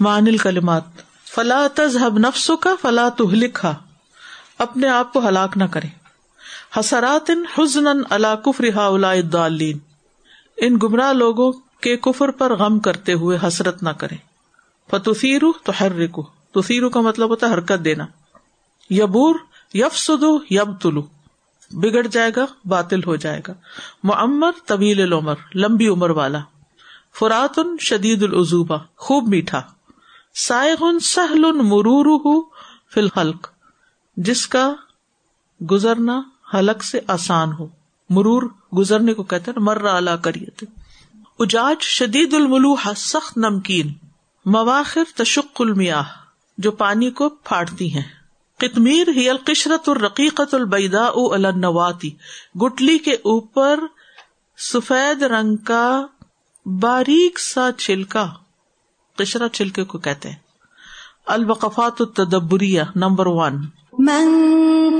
مان الکلمات۔ فلا تذهب نفسو کا فلا تہلکھا اپنے آپ کو ہلاک نہ کرے حسرات حزن اللہ کفر الدالین ان گمراہ لوگوں کے کفر پر غم کرتے ہوئے حسرت نہ کرے فتوسیرو تو ہر تسیرو کا مطلب ہوتا ہے حرکت دینا۔ یبور یف سدو یب تلو بگڑ جائے گا، باطل ہو جائے گا۔ معمر، طویل العمر، لمبی عمر والا۔ فراتن شدید العزوبہ خوب میٹھا۔ سائغن سہل مرور فی الحلق جس کا گزرنا حلق سے آسان ہو۔ مرور گزرنے کو کہتے ہیں مر اعلی کریت۔ اجاج شدید الملوح سخت نمکین، مواخر تشق المیاہ، جو پانی کو پھاڑتی ہیں۔ قطمیر ہی القشرت الرقیقت البیدا النواتی، گٹلی کے اوپر سفید رنگ کا باریک سا چھلکا۔ قشرا چھلکے کو کہتے ہیں۔ البقفات التدبریہ نمبر ون۔ من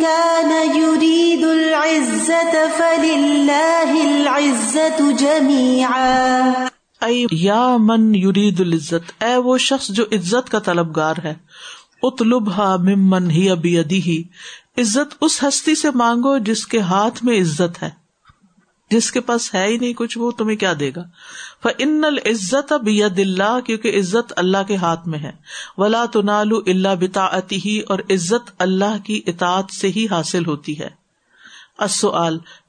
كان يريد العزة فلله العزة جميعا اے یا من یرید العزت اے وہ شخص جو عزت کا طلبگار ہے۔ اتلب ہا ممن ہی ابی ہی عزت اس ہستی سے مانگو جس کے ہاتھ میں عزت ہے۔ جس کے پاس ہے ہی نہیں کچھ، وہ تمہیں کیا دے گا؟ ان العزت بید اللہ کیونکہ عزت اللہ کے ہاتھ میں ہے۔ ولا تو نالو اللہ بتا ہی اور عزت اللہ کی اطاعت سے ہی حاصل ہوتی ہے۔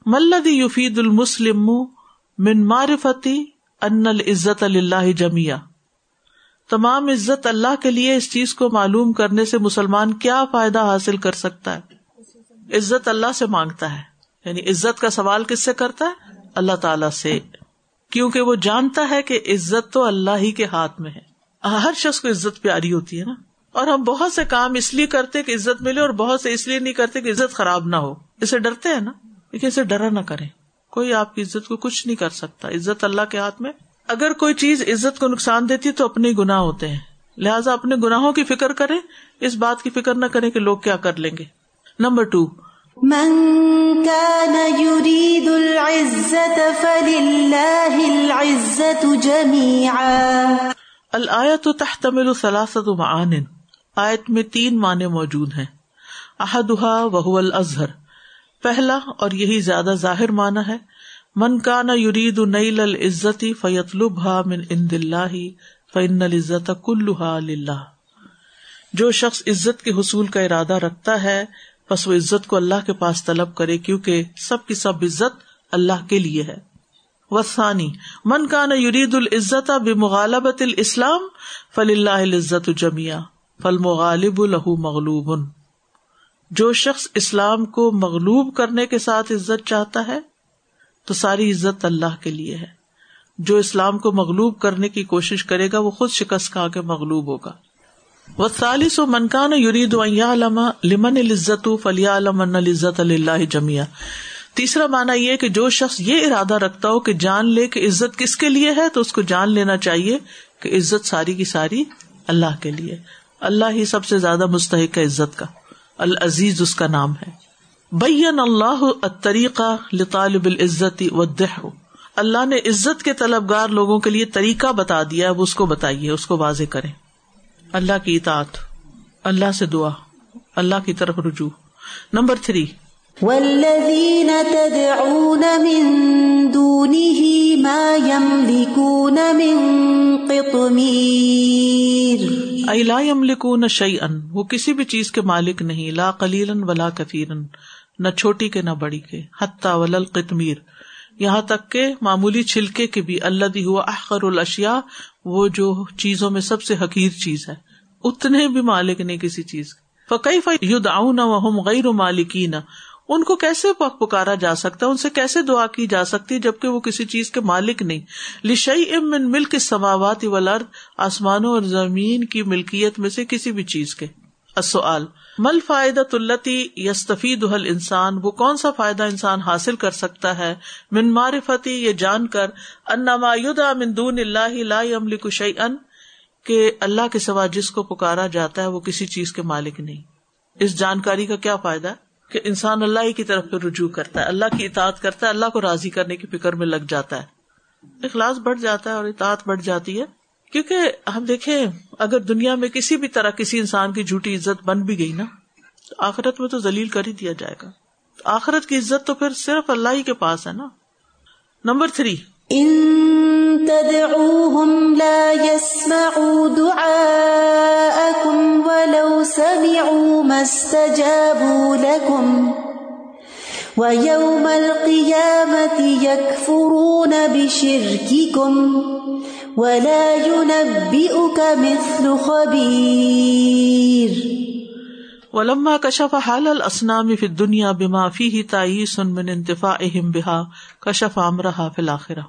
ملدی یفید المسلم من معرفتی ان العزت اللہ جمیا تمام عزت اللہ کے لیے اس چیز کو معلوم کرنے سے مسلمان کیا فائدہ حاصل کر سکتا ہے؟ عزت اللہ سے مانگتا ہے۔ یعنی عزت کا سوال کس سے کرتا ہے؟ اللہ تعالی سے۔ کیونکہ وہ جانتا ہے کہ عزت تو اللہ ہی کے ہاتھ میں ہے۔ ہر شخص کو عزت پیاری ہوتی ہے نا۔ اور ہم بہت سے کام اس لیے کرتے کہ عزت ملے اور بہت سے اس لیے نہیں کرتے کہ عزت خراب نہ ہو۔ اسے ڈرتے ہیں نا۔ لیکن اسے ڈرا نہ کرے کوئی آپ کی عزت کو کچھ نہیں کر سکتا۔ عزت اللہ کے ہاتھ میں۔ اگر کوئی چیز عزت کو نقصان دیتی تو اپنے گناہ ہوتے ہیں۔ لہٰذا اپنے گناہوں کی فکر کرے اس بات کی فکر نہ کرے کہ لوگ کیا کر لیں گے۔ نمبر ٹو من كان يريد العزة فلله العزة جميعا. الآية تحتمل ثلاثة معان. آیت میں تین معنی موجود ہیں. احدها وهو الازہر پہلا اور یہی زیادہ ظاہر معنی ہے. من کان یرید نیل العزت فیطلبها من عند اللہ فإن العزت كلها للہ جو شخص عزت کے حصول کا ارادہ رکھتا ہے بس وہ عزت کو اللہ کے پاس طلب کرے کیونکہ سب کی سب عزت اللہ کے لیے ہے۔ وسانی من کا نا یرید العزت بغالبت الاسلام فل اللہ عزت جمیا فل مغالب الہ مغلوب۔ جو شخص اسلام کو مغلوب کرنے کے ساتھ عزت چاہتا ہے، تو ساری عزت اللہ کے لیے ہے۔ جو اسلام کو مغلوب کرنے کی کوشش کرے گا، وہ خود شکست کھا کے مغلوب ہوگا۔ و سالس و منکان یرید لمن العزت فلیا علم العزت اللہ جمیا تیسرا مانا یہ کہ جو شخص یہ ارادہ رکھتا ہو کہ جان لے کہ عزت کس کے لیے ہے، تو اس کو جان لینا چاہیے کہ عزت ساری کی ساری اللہ کے لیے۔ اللہ ہی سب سے زیادہ مستحق ہے عزت کا۔ العزیز اس کا نام ہے۔ بین اللہ طریقہ لطالب العزت و دہ اللہ نے عزت کے طلبگار لوگوں کے لیے طریقہ بتا دیا وہ اس کو بتائیے، اس کو واضح کریں۔ اللہ کی اطاعت اللہ سے دعا اللہ کی طرف رجوع۔ Number three. والذین تدعون من دونه ما يملكون من قطمیر۔ ای لا يملكون شيئا وہ کسی بھی چیز کے مالک نہیں لا قلیلا ولا کثیرا نہ چھوٹی کے نہ بڑی کے حتی ولل قطمیر یہاں تک کہ معمولی چھلکے کے بھی اللہ ہوا احقر الاشیاء، وہ جو چیزوں میں سب سے حقیر چیز ہے۔ اتنے بھی مالک نہیں کسی چیز فقی ید آؤں غیر مالکین ان کو کیسے پکارا جا سکتا ان سے کیسے دعا کی جا سکتی ہے جبکہ وہ کسی چیز کے مالک نہیں؟ لشئی امن ملک سماوات ولر آسمانوں اور زمین کی ملکیت میں سے کسی بھی چیز کے۔ اصل مل فائدہ تلتی یستفی دہل انسان وہ کون سا فائدہ انسان حاصل کر سکتا ہے؟ من معرفتی، یہ جان کر انما یدا من دون اللہ لا یملک شیئن کہ اللہ کے سوا جس کو پکارا جاتا ہے، وہ کسی چیز کے مالک نہیں۔ اس جانکاری کا کیا فائدہ؟ کہ انسان اللہ ہی کی طرف پہ رجوع کرتا ہے، اللہ کی اطاعت کرتا ہے، اللہ کو راضی کرنے کی فکر میں لگ جاتا ہے۔ اخلاص بڑھ جاتا ہے اور اطاعت بڑھ جاتی ہے۔ کیونکہ ہم دیکھیں، اگر دنیا میں کسی بھی طرح کسی انسان کی جھوٹی عزت بن بھی گئی نا، تو آخرت میں تو ذلیل کر ہی دیا جائے گا۔ آخرت کی عزت تو پھر صرف اللہ ہی کے پاس ہے نا۔ Number three. وَيَوْمَ الْقِيَامَةِ يَكْفُرُونَ بِشِرْكِكُمْ وَلَا يُنَبِّئُكَ مِثْلُ خَبِيرٍ. ولما کشف حال الاسنام فی الدنیا بما فیہ تائیس من انتفاعہم بها کشف امرها فی الاخرہ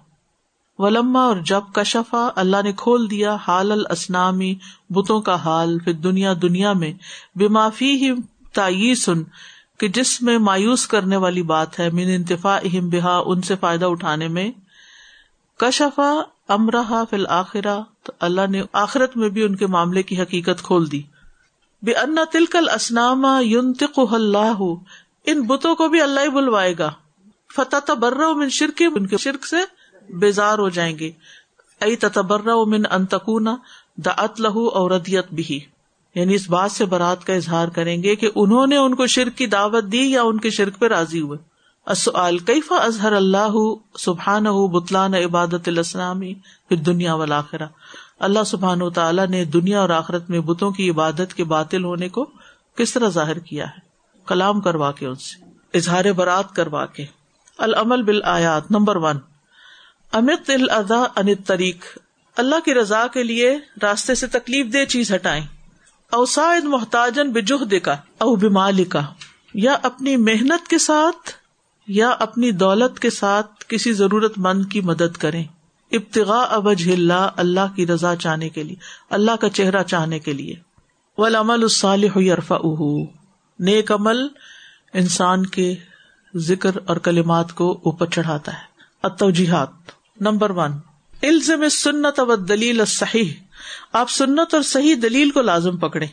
ولما، اور جب کشفا اللہ نے کھول دیا حال الاسنامی بتوں کا حال فی دنیا دنیا میں، بما فیہ تائیس کہ جس میں مایوس کرنے والی بات ہے، من انتفا اہم بحا ان سے فائدہ اٹھانے میں کشفا امرا فل آخرا تو اللہ نے آخرت میں بھی ان کے معاملے کی حقیقت کھول دی۔ بے ان تلکل اسنام یون اللہ ان بتوں کو بھی اللہ ہی بلوائے گا۔ فتح تبرہ من شرک ان کے شرک سے بیزار ہو جائیں گے۔ ائی تبرہ من انتقنا دعت لہو اور ردیت بھی یعنی اس بات سے برات کا اظہار کریں گے کہ انہوں نے ان کو شرک کی دعوت دی یا ان کے شرک پہ راضی ہوئے۔ کیفا اظہر اللہ سبحان بتلان عبادت الاسلامی پھر دنیا والآخرہ اللہ سبحان و تعالیٰ نے دنیا اور آخرت میں بتوں کی عبادت کے باطل ہونے کو کس طرح ظاہر کیا ہے؟ کلام کروا کے ان سے، اظہار برات کروا کے۔ العمل بال آیات نمبر ون۔ امت الادا ان طریق اللہ کی رضا کے لیے راستے سے تکلیف دہ چیز ہٹائیں۔ اوسائد محتاجن بجہ کا او بمال کا یا اپنی محنت کے ساتھ یا اپنی دولت کے ساتھ کسی ضرورت مند کی مدد کریں۔ ابتغا ابج اللہ اللہ کی رضا چاہنے کے لیے، اللہ کا چہرہ چاہنے کے لیے۔ ولامل الصالح یرفا نیک عمل انسان کے ذکر اور کلمات کو اوپر چڑھاتا ہے۔ اتوجیحات نمبر ون۔ علزم سنت و دلیل صحیح آپ سنت اور صحیح دلیل کو لازم پکڑے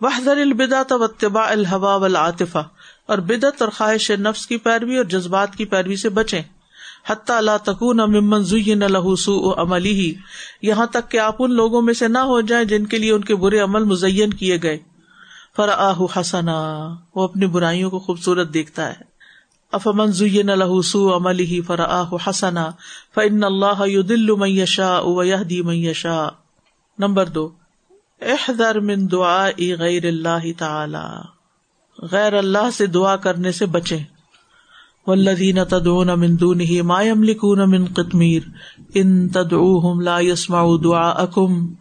وحدر البدا طبا الحوا والعاطفہ اور بدت اور خواہش نفس کی پیروی اور جذبات کی پیروی سے بچے حتیٰ اللہ تکون ممن زین لہو عملی ہی یہاں تک کہ آپ ان لوگوں میں سے نہ ہو جائیں جن کے لیے ان کے برے عمل مزین کیے گئے۔ فراہ حسنا، وہ اپنی برائیوں کو خوبصورت دیکھتا ہے۔ افمن زین لہو سو عملی ہی حسنا فن اللہ دل میشا و دی میشا نمبر دو۔ احذر من دعا غیر اللہ تعالی۔ غیر اللہ سے دعا کرنے سے بچے والذین تدعون من دونه ما يملكون من قطمیر ان تدعوهم لا يسمعوا دعاءكم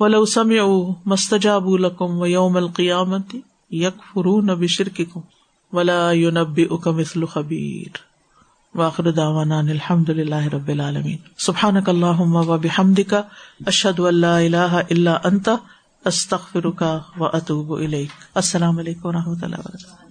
ولو سمعوا ما استجابوا لكم ويوم القيامة يكفرون بشرككم ولا ينبئك مثل خبير۔ واخر داوانا الحمد للہ رب العالمین سبحان کا اللہ و بحمد کا اشد اللہ اللہ اللہ انت استخر کا و اطوب السلام علیکم و رحمۃ اللہ وبرکاتہ.